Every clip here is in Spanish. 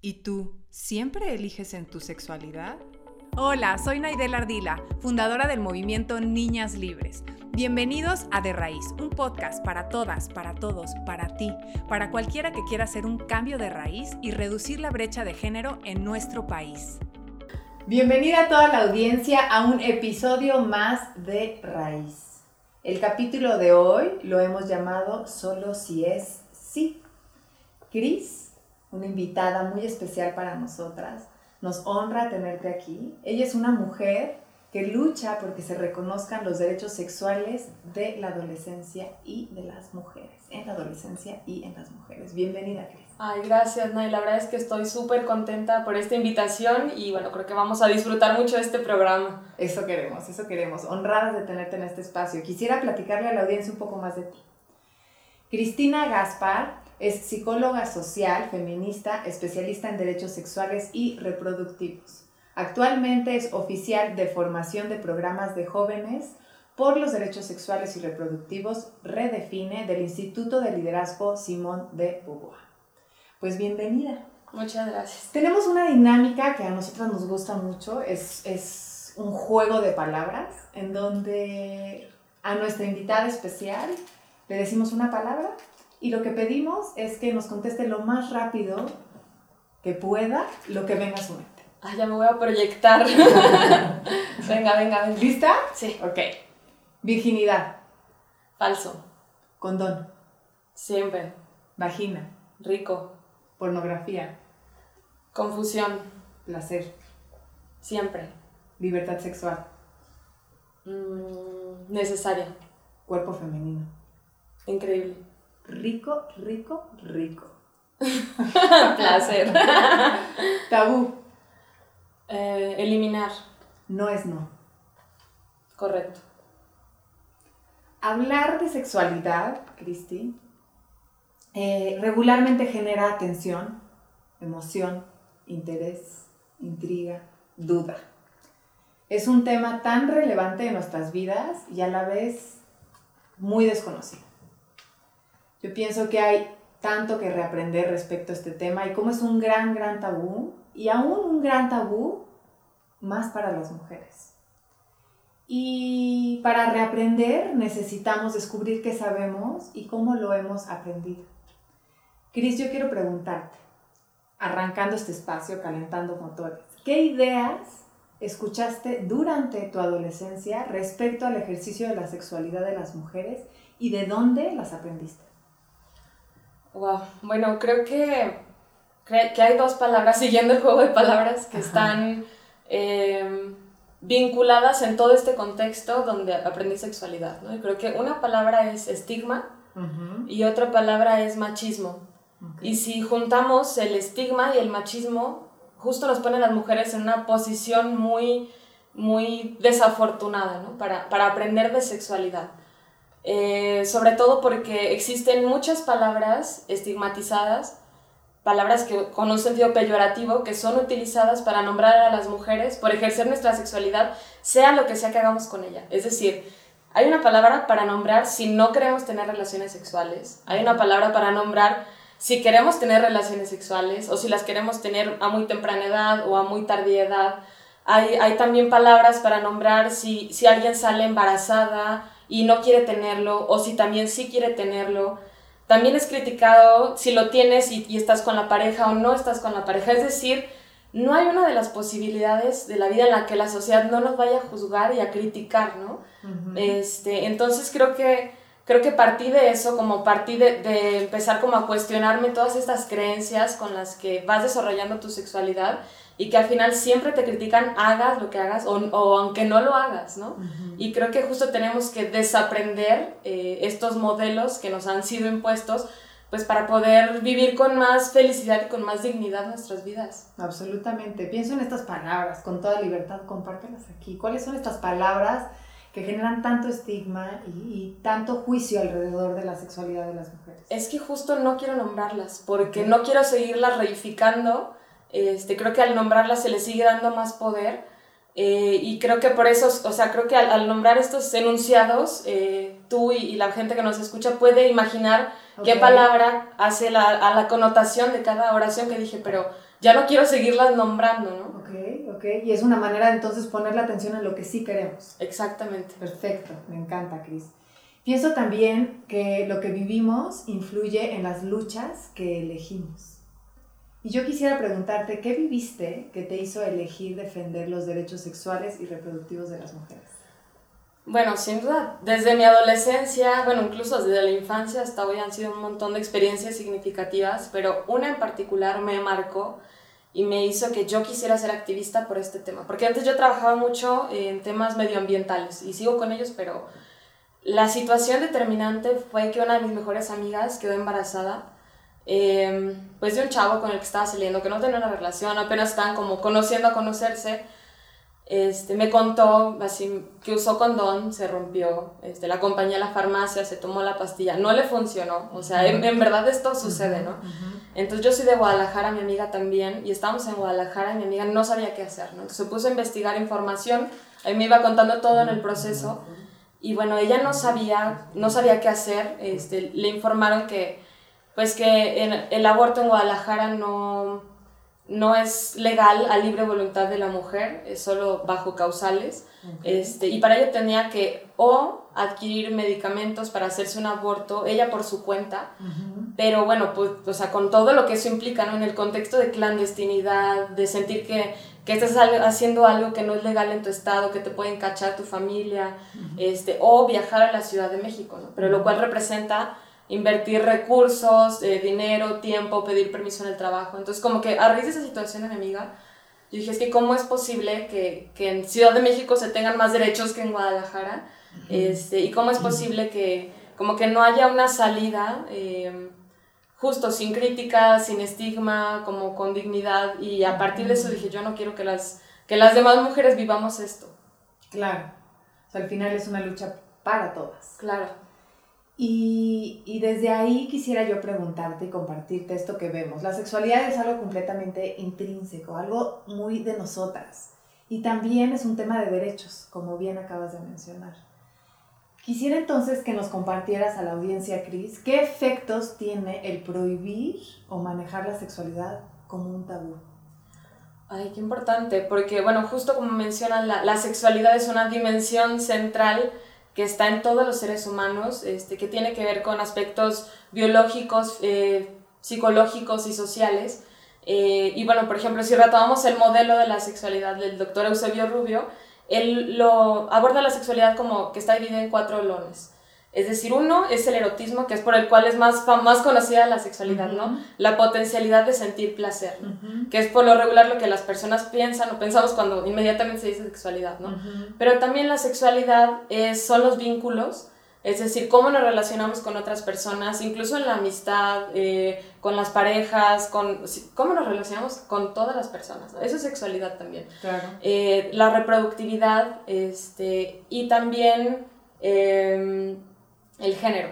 ¿Y tú siempre eliges en tu sexualidad? Hola, soy Naidel Ardila, fundadora del movimiento Niñas Libres. Bienvenidos a De Raíz, un podcast para todas, para todos, para ti, para cualquiera que quiera hacer un cambio de raíz y reducir la brecha de género en nuestro país. Bienvenida a toda la audiencia a un episodio más de Raíz. El capítulo de hoy lo hemos llamado Solo si es sí. Cris una invitada muy especial para nosotras. Nos honra tenerte aquí. Ella es una mujer que lucha porque se reconozcan los derechos sexuales de la adolescencia y de las mujeres, en la adolescencia y en las mujeres. Bienvenida, Cris. Ay, gracias, Nay. La verdad es que estoy súper contenta por esta invitación y bueno, creo que vamos a disfrutar mucho de este programa. Eso queremos, eso queremos. Honradas de tenerte en este espacio. Quisiera platicarle a la audiencia un poco más de ti. Cristina Gaspar es psicóloga social, feminista, especialista en derechos sexuales y reproductivos. Actualmente es oficial de formación de programas de jóvenes por los derechos sexuales y reproductivos, redefine del Instituto de Liderazgo Simón de Beauvoir. Pues bienvenida. Muchas gracias. Tenemos una dinámica que a nosotras nos gusta mucho, es, es un juego de palabras en donde a nuestra invitada especial le decimos una palabra y lo que pedimos es que nos conteste lo más rápido que pueda lo que venga a su mente. Ah, ya me voy a proyectar. venga, venga, venga. ¿Lista? Sí. Ok. Virginidad. Falso. Condón. Siempre. Vagina. Rico. Pornografía. Confusión. Placer. Siempre. Libertad sexual. Mm, necesaria. Cuerpo femenino. Increíble. Rico, rico, rico. Placer. Tabú. Eh, eliminar. No es no. Correcto. Hablar de sexualidad, Cristi, eh, regularmente genera atención, emoción, interés, intriga, duda. Es un tema tan relevante en nuestras vidas y a la vez muy desconocido. Yo pienso que hay tanto que reaprender respecto a este tema y cómo es un gran, gran tabú y aún un gran tabú más para las mujeres. Y para reaprender necesitamos descubrir qué sabemos y cómo lo hemos aprendido. Cris, yo quiero preguntarte, arrancando este espacio, calentando motores, ¿qué ideas escuchaste durante tu adolescencia respecto al ejercicio de la sexualidad de las mujeres y de dónde las aprendiste? Wow. Bueno, creo que, que hay dos palabras, siguiendo el juego de palabras, que están em, vinculadas en todo este contexto donde aprendí sexualidad. ¿no? Y creo que una palabra es estigma y otra palabra es machismo. Y si juntamos el estigma y el machismo, justo nos ponen las mujeres en una posición muy, muy desafortunada ¿no? para, para aprender de sexualidad. Eh, sobre todo porque existen muchas palabras estigmatizadas, palabras que, con un sentido peyorativo que son utilizadas para nombrar a las mujeres por ejercer nuestra sexualidad, sea lo que sea que hagamos con ella. Es decir, hay una palabra para nombrar si no queremos tener relaciones sexuales, hay una palabra para nombrar si queremos tener relaciones sexuales o si las queremos tener a muy temprana edad o a muy tardía edad. Hay, hay también palabras para nombrar si, si alguien sale embarazada, y no quiere tenerlo, o si también sí quiere tenerlo. También es criticado si lo tienes y, estás con la pareja o no estás con la pareja. Es decir, no hay una de las posibilidades de la vida en la que la sociedad no nos vaya a juzgar y a criticar, ¿no? este, entonces creo que, creo que partí de eso, como partí de, de, empezar como a cuestionarme todas estas creencias con las que vas desarrollando tu sexualidad y que al final siempre te critican hagas lo que hagas o, o aunque no lo hagas, ¿no? Y creo que justo tenemos que desaprender eh, estos modelos que nos han sido impuestos pues para poder vivir con más felicidad y con más dignidad nuestras vidas. Absolutamente. Pienso en estas palabras, con toda libertad, compártelas aquí. ¿Cuáles son estas palabras que generan tanto estigma y, y, tanto juicio alrededor de la sexualidad de las mujeres? Es que justo no quiero nombrarlas, porque no quiero seguirlas reificando este, creo que al nombrarla se le sigue dando más poder Eh, y creo que por eso, o sea, creo que al, nombrar estos enunciados, eh, tú y, la gente que nos escucha puede imaginar qué palabra hace la, a la connotación de cada oración que dije, pero ya no quiero seguirlas nombrando, ¿no? Ok, ok. Y es una manera de entonces poner la atención en lo que sí queremos. Exactamente. Perfecto, me encanta, Cris. Pienso también que lo que vivimos influye en las luchas que elegimos. Y yo quisiera preguntarte, ¿qué viviste que te hizo elegir defender los derechos sexuales y reproductivos de las mujeres? Bueno, sin duda, desde mi adolescencia, bueno, incluso desde la infancia hasta hoy han sido un montón de experiencias significativas, pero una en particular me marcó y me hizo que yo quisiera ser activista por este tema. Porque antes yo trabajaba mucho en temas medioambientales y sigo con ellos, pero la situación determinante fue que una de mis mejores amigas quedó embarazada Em, pues de un chavo con el que estaba saliendo, que no tenía una relación, apenas estaban como conociendo a conocerse, este, me contó así que usó condón, se rompió, este, la acompañé a la farmacia, se tomó la pastilla, no le funcionó, o sea, en, en verdad esto sucede, ¿no? Entonces yo soy de Guadalajara, mi amiga también, y estábamos en Guadalajara y mi amiga no sabía qué hacer, ¿no? Entonces se puso a investigar información, ahí me iba contando todo en el proceso, y bueno, ella no sabía, no sabía qué hacer, este, le informaron que pues que el aborto en Guadalajara no, no es legal a libre voluntad de la mujer, es solo bajo causales. Este, y para ello tenía que o adquirir medicamentos para hacerse un aborto, ella por su cuenta, pero bueno, pues, o sea, con todo lo que eso implica, ¿no? En el contexto de clandestinidad, de sentir que, que estás haciendo algo que no es legal en tu estado, que te pueden cachar tu familia, este, o viajar a la Ciudad de México, ¿no? Pero lo cual representa invertir recursos, eh, dinero, tiempo, pedir permiso en el trabajo. Entonces, como que a raíz de esa situación amiga, yo dije, es que cómo es posible que, que en Ciudad de México se tengan más derechos que en Guadalajara, este, y cómo es posible que como que no haya una salida eh, justo, sin crítica, sin estigma, como con dignidad, y a partir de eso dije, yo no quiero que las, que las demás mujeres vivamos esto. Claro, o sea, al final es una lucha para todas. Claro. Y, y, desde ahí quisiera yo preguntarte y compartirte esto que vemos. La sexualidad es algo completamente intrínseco, algo muy de nosotras. Y también es un tema de derechos, como bien acabas de mencionar. Quisiera entonces que nos compartieras a la audiencia, Cris, qué efectos tiene el prohibir o manejar la sexualidad como un tabú. Ay, qué importante, porque bueno, justo como mencionan, la, la sexualidad es una dimensión central que está en todos los seres humanos, este, que tiene que ver con aspectos biológicos, eh, psicológicos y sociales. Eh, y bueno, por ejemplo, si retomamos el modelo de la sexualidad del doctor Eusebio Rubio, él lo aborda la sexualidad como que está dividida en cuatro lones. Es decir, uno es el erotismo, que es por el cual es más, más conocida la sexualidad, ¿no? La potencialidad de sentir placer, que es por lo regular lo que las personas piensan o pensamos cuando inmediatamente se dice sexualidad, ¿no? Pero también la sexualidad es, son los vínculos, es decir, cómo nos relacionamos con otras personas, incluso en la amistad, eh, con las parejas, con, cómo nos relacionamos con todas las personas. Eso es sexualidad también. Claro. Eh, la reproductividad este, y también... Eh, el género.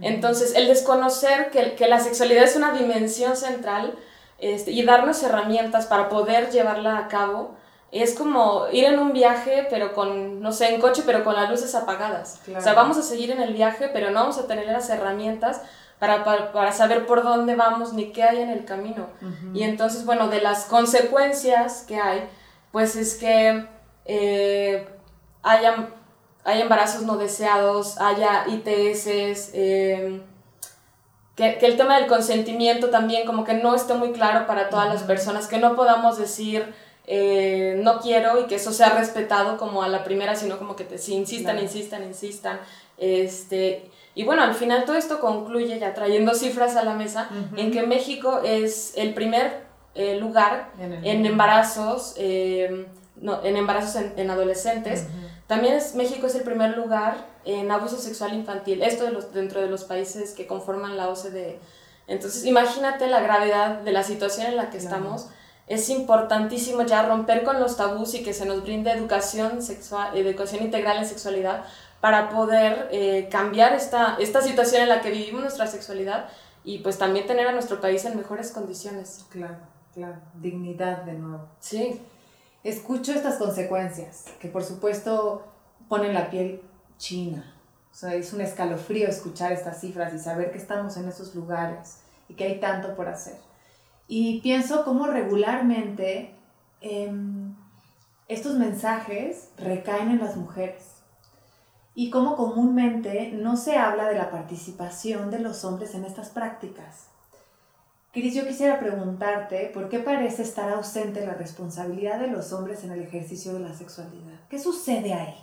Entonces, el desconocer que, que, la sexualidad es una dimensión central este, y darnos herramientas para poder llevarla a cabo, es como ir en un viaje, pero con, no sé, en coche, pero con las luces apagadas. O sea, vamos a seguir en el viaje, pero no vamos a tener las herramientas para, para, saber por dónde vamos ni qué hay en el camino. Y entonces, bueno, de las consecuencias que hay, pues es que eh, haya hay embarazos no deseados, haya ITS, em, que, que, el tema del consentimiento también como que no esté muy claro para todas las personas, que no podamos decir eh, no quiero y que eso sea respetado como a la primera, sino como que te, si insistan, insistan, insistan. Este, y bueno, al final todo esto concluye ya trayendo cifras a la mesa en que México es el primer eh, lugar en, embarazos, em, no, en embarazos en, adolescentes. También es, México es el primer lugar en abuso sexual infantil, esto de los, dentro de los países que conforman la OCDE. Entonces, imagínate la gravedad de la situación en la que estamos. Es importantísimo ya romper con los tabús y que se nos brinde educación, sexual, educación integral en sexualidad para poder eh, cambiar esta, esta situación en la que vivimos nuestra sexualidad y pues también tener a nuestro país en mejores condiciones. Claro, claro. Dignidad de nuevo. Sí. Escucho estas consecuencias, que por supuesto ponen la piel china. O sea, es un escalofrío escuchar estas cifras y saber que estamos en esos lugares y que hay tanto por hacer. Y pienso cómo regularmente em, estos mensajes recaen en las mujeres y cómo comúnmente no se habla de la participación de los hombres en estas prácticas. Cris, yo quisiera preguntarte por qué parece estar ausente la responsabilidad de los hombres en el ejercicio de la sexualidad. ¿Qué sucede ahí?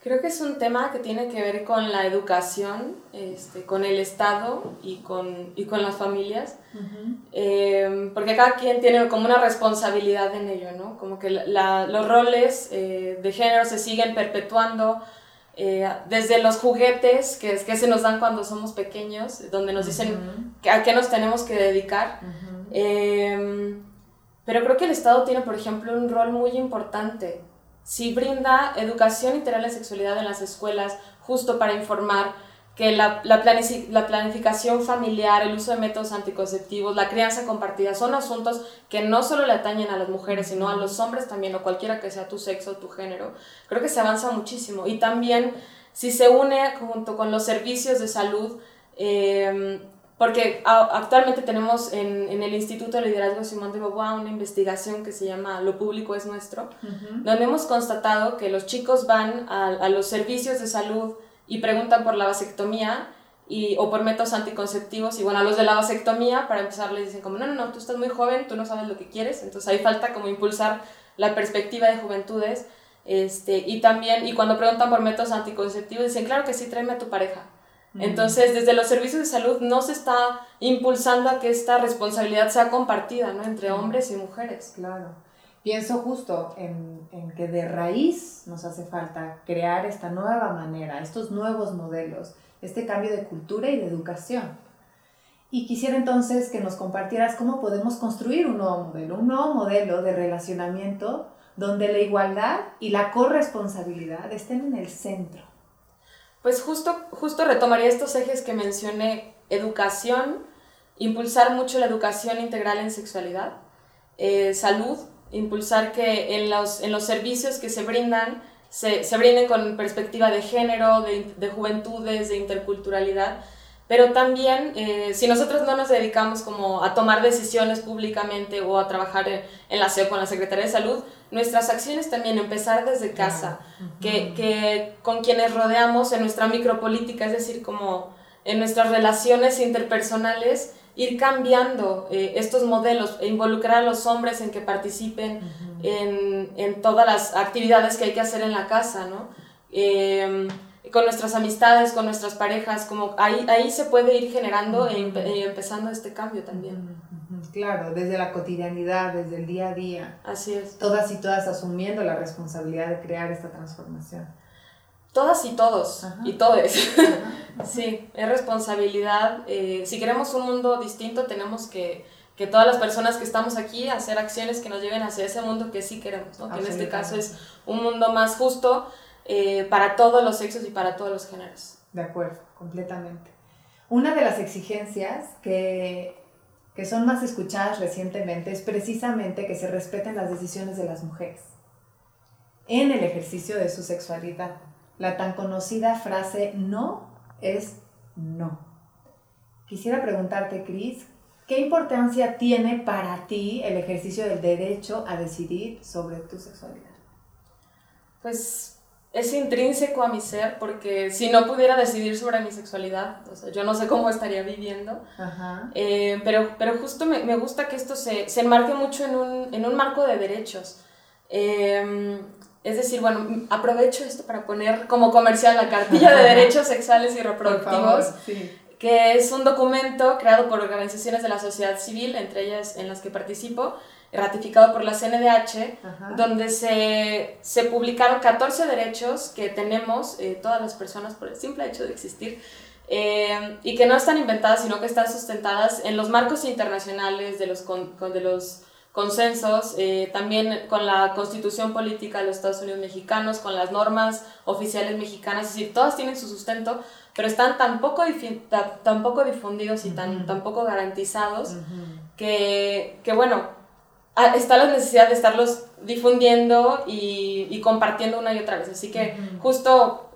Creo que es un tema que tiene que ver con la educación, este, con el Estado y con, y con las familias, em, porque cada quien tiene como una responsabilidad en ello, ¿no? Como que la, los roles eh, de género se siguen perpetuando eh, desde los juguetes que, que se nos dan cuando somos pequeños, donde nos dicen a qué nos tenemos que dedicar. Em, pero creo que el Estado tiene, por ejemplo, un rol muy importante. Si brinda educación integral en sexualidad en las escuelas, justo para informar que la, la, planificación familiar, el uso de métodos anticonceptivos, la crianza compartida, son asuntos que no solo le atañen a las mujeres, sino a los hombres también, o cualquiera que sea tu sexo o tu género. Creo que se avanza muchísimo. Y también, si se une junto con los servicios de salud, eh, porque actualmente tenemos en, en, el Instituto de Liderazgo Simón de Beauvoir una investigación que se llama Lo Público es Nuestro, donde hemos constatado que los chicos van a, a, los servicios de salud y preguntan por la vasectomía y, o por métodos anticonceptivos y bueno, a los de la vasectomía para empezar les dicen como, no, no, no, tú estás muy joven, tú no sabes lo que quieres, entonces ahí falta como impulsar la perspectiva de juventudes. Este, y también, y cuando preguntan por métodos anticonceptivos, dicen, claro que sí, tráeme a tu pareja. Entonces, desde los servicios de salud no se está impulsando a que esta responsabilidad sea compartida, ¿no? Entre hombres y mujeres. Claro. Pienso justo en, en, que de raíz nos hace falta crear esta nueva manera, estos nuevos modelos, este cambio de cultura y de educación. Y quisiera entonces que nos compartieras cómo podemos construir un nuevo modelo, un nuevo modelo de relacionamiento donde la igualdad y la corresponsabilidad estén en el centro. Pues justo, justo retomaría estos ejes que mencioné, educación, impulsar mucho la educación integral en sexualidad, eh, salud, impulsar que en los, en los servicios que se brindan se, se brinden con perspectiva de género, de, de juventudes, de interculturalidad, pero también eh, si nosotros no nos dedicamos como a tomar decisiones públicamente o a trabajar en, en la SEO con la Secretaría de Salud, nuestras acciones también, empezar desde casa, que, que, con quienes rodeamos en nuestra micropolítica, es decir, como en nuestras relaciones interpersonales, ir cambiando eh, estos modelos, e involucrar a los hombres en que participen en, en, todas las actividades que hay que hacer en la casa, ¿no? Em, con nuestras amistades, con nuestras parejas, como ahí, ahí se puede ir generando e, e empezando este cambio también. Claro, desde la cotidianidad, desde el día a día. Así es. Todas y todas asumiendo la responsabilidad de crear esta transformación. Todas y todos, y todes. sí, es responsabilidad. Eh, si queremos un mundo distinto, tenemos que, que todas las personas que estamos aquí hacer acciones que nos lleven hacia ese mundo que sí queremos, ¿no? que en este caso es un mundo más justo eh, para todos los sexos y para todos los géneros. De acuerdo, completamente. Una de las exigencias que que son más escuchadas recientemente es precisamente que se respeten las decisiones de las mujeres en el ejercicio de su sexualidad. La tan conocida frase no es no. Quisiera preguntarte, Cris, ¿qué importancia tiene para ti el ejercicio del derecho a decidir sobre tu sexualidad? Pues es intrínseco a mi ser porque si no pudiera decidir sobre mi sexualidad, o sea, yo no sé cómo estaría viviendo. Eh, pero, pero justo me, me, gusta que esto se, se enmarque mucho en un, en un, marco de derechos. Eh, es decir, bueno, aprovecho esto para poner como comercial la cartilla de derechos sexuales y reproductivos, que es un documento creado por organizaciones de la sociedad civil, entre ellas en las que participo, ratificado por la CNDH, donde se, se, publicaron 14 derechos que tenemos eh, todas las personas por el simple hecho de existir eh, y que no están inventadas, sino que están sustentadas en los marcos internacionales de los, con, de los consensos, eh, también con la constitución política de los Estados Unidos mexicanos, con las normas oficiales mexicanas, es decir, todas tienen su sustento, pero están tan poco, difundidos y tan, tan poco garantizados que, que, bueno, está la necesidad de estarlos difundiendo y, compartiendo una y otra vez. Así que justo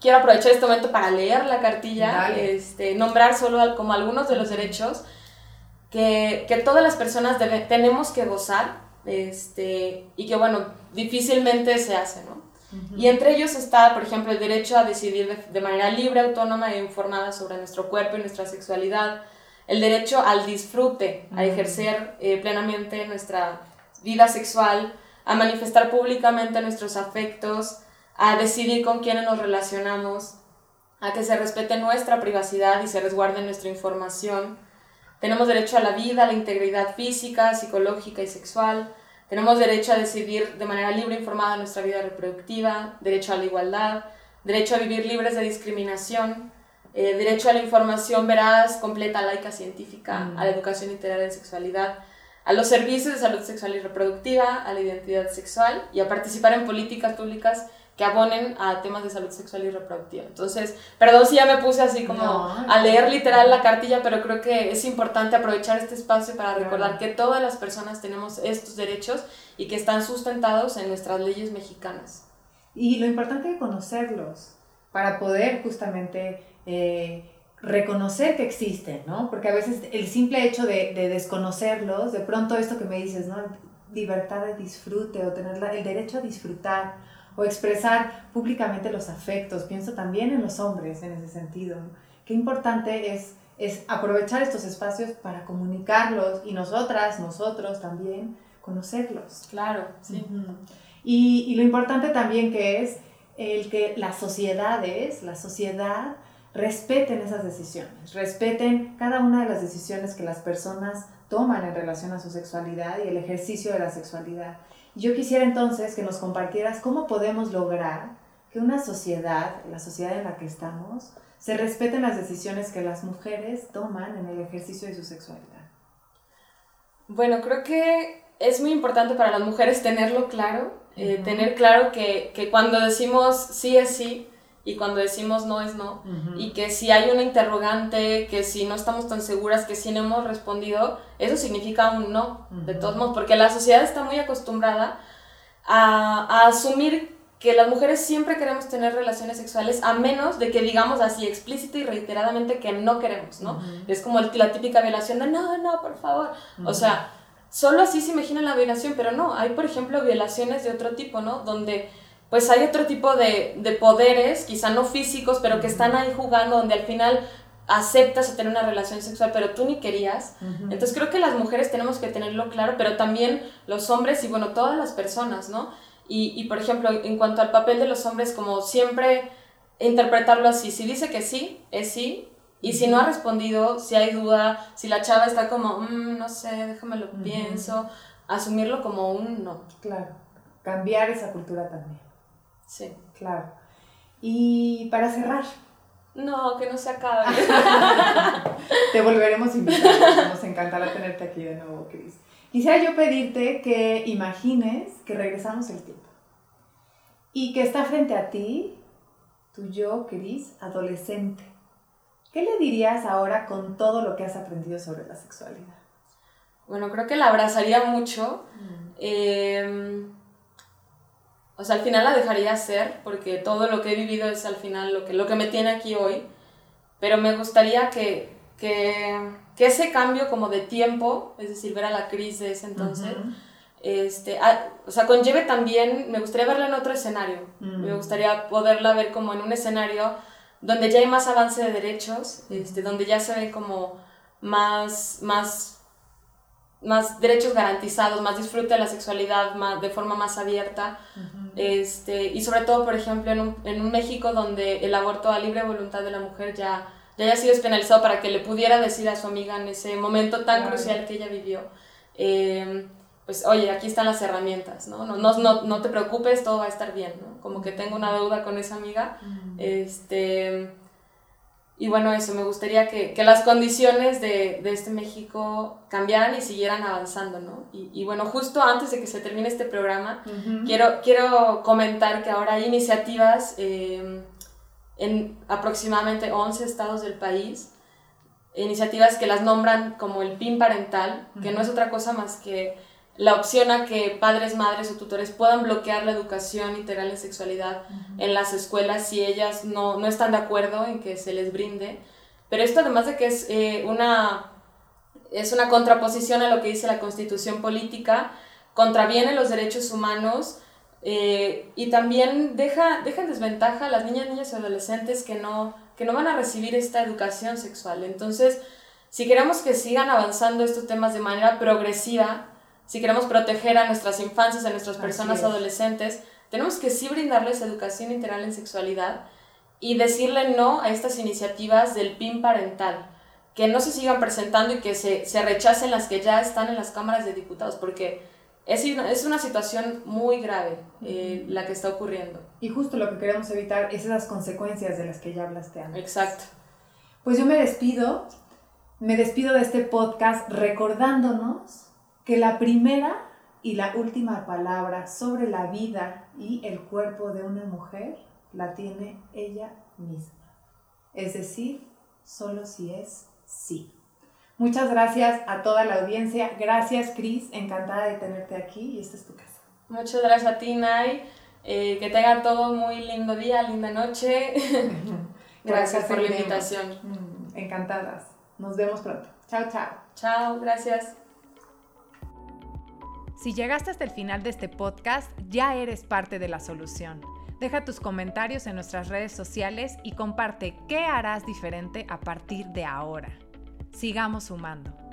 quiero aprovechar este momento para leer la cartilla, este, nombrar solo como algunos de los derechos que, que todas las personas tenemos que gozar este, y que, bueno, difícilmente se hace, ¿no? Y entre ellos está, por ejemplo, el derecho a decidir de, manera libre, autónoma e informada sobre nuestro cuerpo y nuestra sexualidad, el derecho al disfrute, a ejercer eh, plenamente nuestra vida sexual, a manifestar públicamente nuestros afectos, a decidir con quiénes nos relacionamos, a que se respete nuestra privacidad y se resguarde nuestra información. Tenemos derecho a la vida, a la integridad física, psicológica y sexual. Tenemos derecho a decidir de manera libre e informada nuestra vida reproductiva, derecho a la igualdad, derecho a vivir libres de discriminación, eh, derecho a la información veraz, completa, laica, científica, mm. a la educación integral en sexualidad, a los servicios de salud sexual y reproductiva, a la identidad sexual y a participar en políticas públicas que abonen a temas de salud sexual y reproductiva. Entonces, perdón si ya me puse así como a leer literal la cartilla, pero creo que es importante aprovechar este espacio para recordar que todas las personas tenemos estos derechos y que están sustentados en nuestras leyes mexicanas. Y lo importante es conocerlos para poder justamente eh, reconocer que existen, ¿no? Porque a veces el simple hecho de, de, desconocerlos, de pronto esto que me dices, ¿no? Libertad de disfrute o tener el derecho a disfrutar o expresar públicamente los afectos. Pienso también en los hombres en ese sentido. Qué importante es, es aprovechar estos espacios para comunicarlos y nosotras, nosotros también, conocerlos. Claro, sí. y, y lo importante también que es el que las sociedades, la sociedad, respeten esas decisiones, respeten cada una de las decisiones que las personas toman en relación a su sexualidad y el ejercicio de la sexualidad. Yo quisiera entonces que nos compartieras cómo podemos lograr que una sociedad, la sociedad en la que estamos, se respeten las decisiones que las mujeres toman en el ejercicio de su sexualidad. Bueno, creo que es muy importante para las mujeres tenerlo claro, eh, tener claro que, que cuando decimos sí es sí, y cuando decimos no es no, y que si hay una interrogante, que si no estamos tan seguras, que si no hemos respondido, eso significa un no, de todos modos, porque la sociedad está muy acostumbrada a, asumir que las mujeres siempre queremos tener relaciones sexuales a menos de que digamos así explícita y reiteradamente que no queremos, ¿no? Es como la típica violación de no, no, por favor. O sea, solo así se imagina la violación, pero no, hay por ejemplo violaciones de otro tipo, ¿no? Donde pues hay otro tipo de, de poderes, quizá no físicos, pero que están ahí jugando, donde al final aceptas tener una relación sexual, pero tú ni querías. Entonces creo que las mujeres tenemos que tenerlo claro, pero también los hombres y bueno, todas las personas, ¿no? Y, y por ejemplo, en cuanto al papel de los hombres, como siempre interpretarlo así, si dice que sí, es sí, y si no ha respondido, si hay duda, si la chava está como, mm, no sé, déjame lo pienso, asumirlo como un no. Claro, cambiar esa cultura también. Sí. Claro. Y para cerrar. No, que no se acabe. Te volveremos a invitar. Nos encantará tenerte aquí de nuevo, Cris. Quisiera yo pedirte que imagines que regresamos el tiempo y que está frente a ti, tu yo, Cris, adolescente. ¿Qué le dirías ahora con todo lo que has aprendido sobre la sexualidad? Bueno, creo que la abrazaría mucho. Mm. Eh, o sea, al final la dejaría ser, porque todo lo que he vivido es al final lo que, lo que me tiene aquí hoy. Pero me gustaría que, que, que ese cambio como de tiempo, es decir, ver a la crisis de ese entonces, este, o sea, conlleve también, me gustaría verla en otro escenario. Me gustaría poderla ver como en un escenario donde ya hay más avance de derechos, este, donde ya se ve como más, más más derechos garantizados, más disfrute de la sexualidad más, de forma más abierta. Este, y sobre todo, por ejemplo, en un, en un, México donde el aborto a libre voluntad de la mujer ya, ya haya sido despenalizado para que le pudiera decir a su amiga en ese momento tan crucial que ella vivió, em, pues oye, aquí están las herramientas, ¿no? No, no, no, te preocupes, todo va a estar bien, ¿no? Como que tengo una deuda con esa amiga. este, y bueno, eso, me gustaría que, que las condiciones de, de, este México cambiaran y siguieran avanzando, ¿no? Y, y bueno, justo antes de que se termine este programa, quiero, quiero comentar que ahora hay iniciativas eh, en aproximadamente 11 estados del país, iniciativas que las nombran como el PIN parental, que no es otra cosa más que la opción a que padres, madres o tutores puedan bloquear la educación integral en sexualidad en las escuelas si ellas no, no, están de acuerdo en que se les brinde. Pero esto además de que es, eh, una, es una contraposición a lo que dice la constitución política, contraviene los derechos humanos eh, y también deja, deja en desventaja a las niñas, niñas y adolescentes que no, que no van a recibir esta educación sexual. Entonces, si queremos que sigan avanzando estos temas de manera progresiva, si queremos proteger a nuestras infancias, a nuestras personas adolescentes, tenemos que sí brindarles educación integral en sexualidad y decirle no a estas iniciativas del PIN parental, que no se sigan presentando y que se, se rechacen las que ya están en las cámaras de diputados, porque es, es una situación muy grave eh, la que está ocurriendo. Y justo lo que queremos evitar es esas consecuencias de las que ya hablaste antes. Exacto. Pues yo me despido, me despido de este podcast recordándonos que la primera y la última palabra sobre la vida y el cuerpo de una mujer la tiene ella misma. Es decir, solo si es sí. Muchas gracias a toda la audiencia. Gracias, Cris. Encantada de tenerte aquí y esta es tu casa. Muchas gracias a ti, Nay. Eh, que tenga todo muy lindo día, linda noche. gracias, por la invitación. Mm, encantadas. Nos vemos pronto. Chao, chao. Chao, gracias. Si llegaste hasta el final de este podcast, ya eres parte de la solución. Deja tus comentarios en nuestras redes sociales y comparte qué harás diferente a partir de ahora. Sigamos sumando.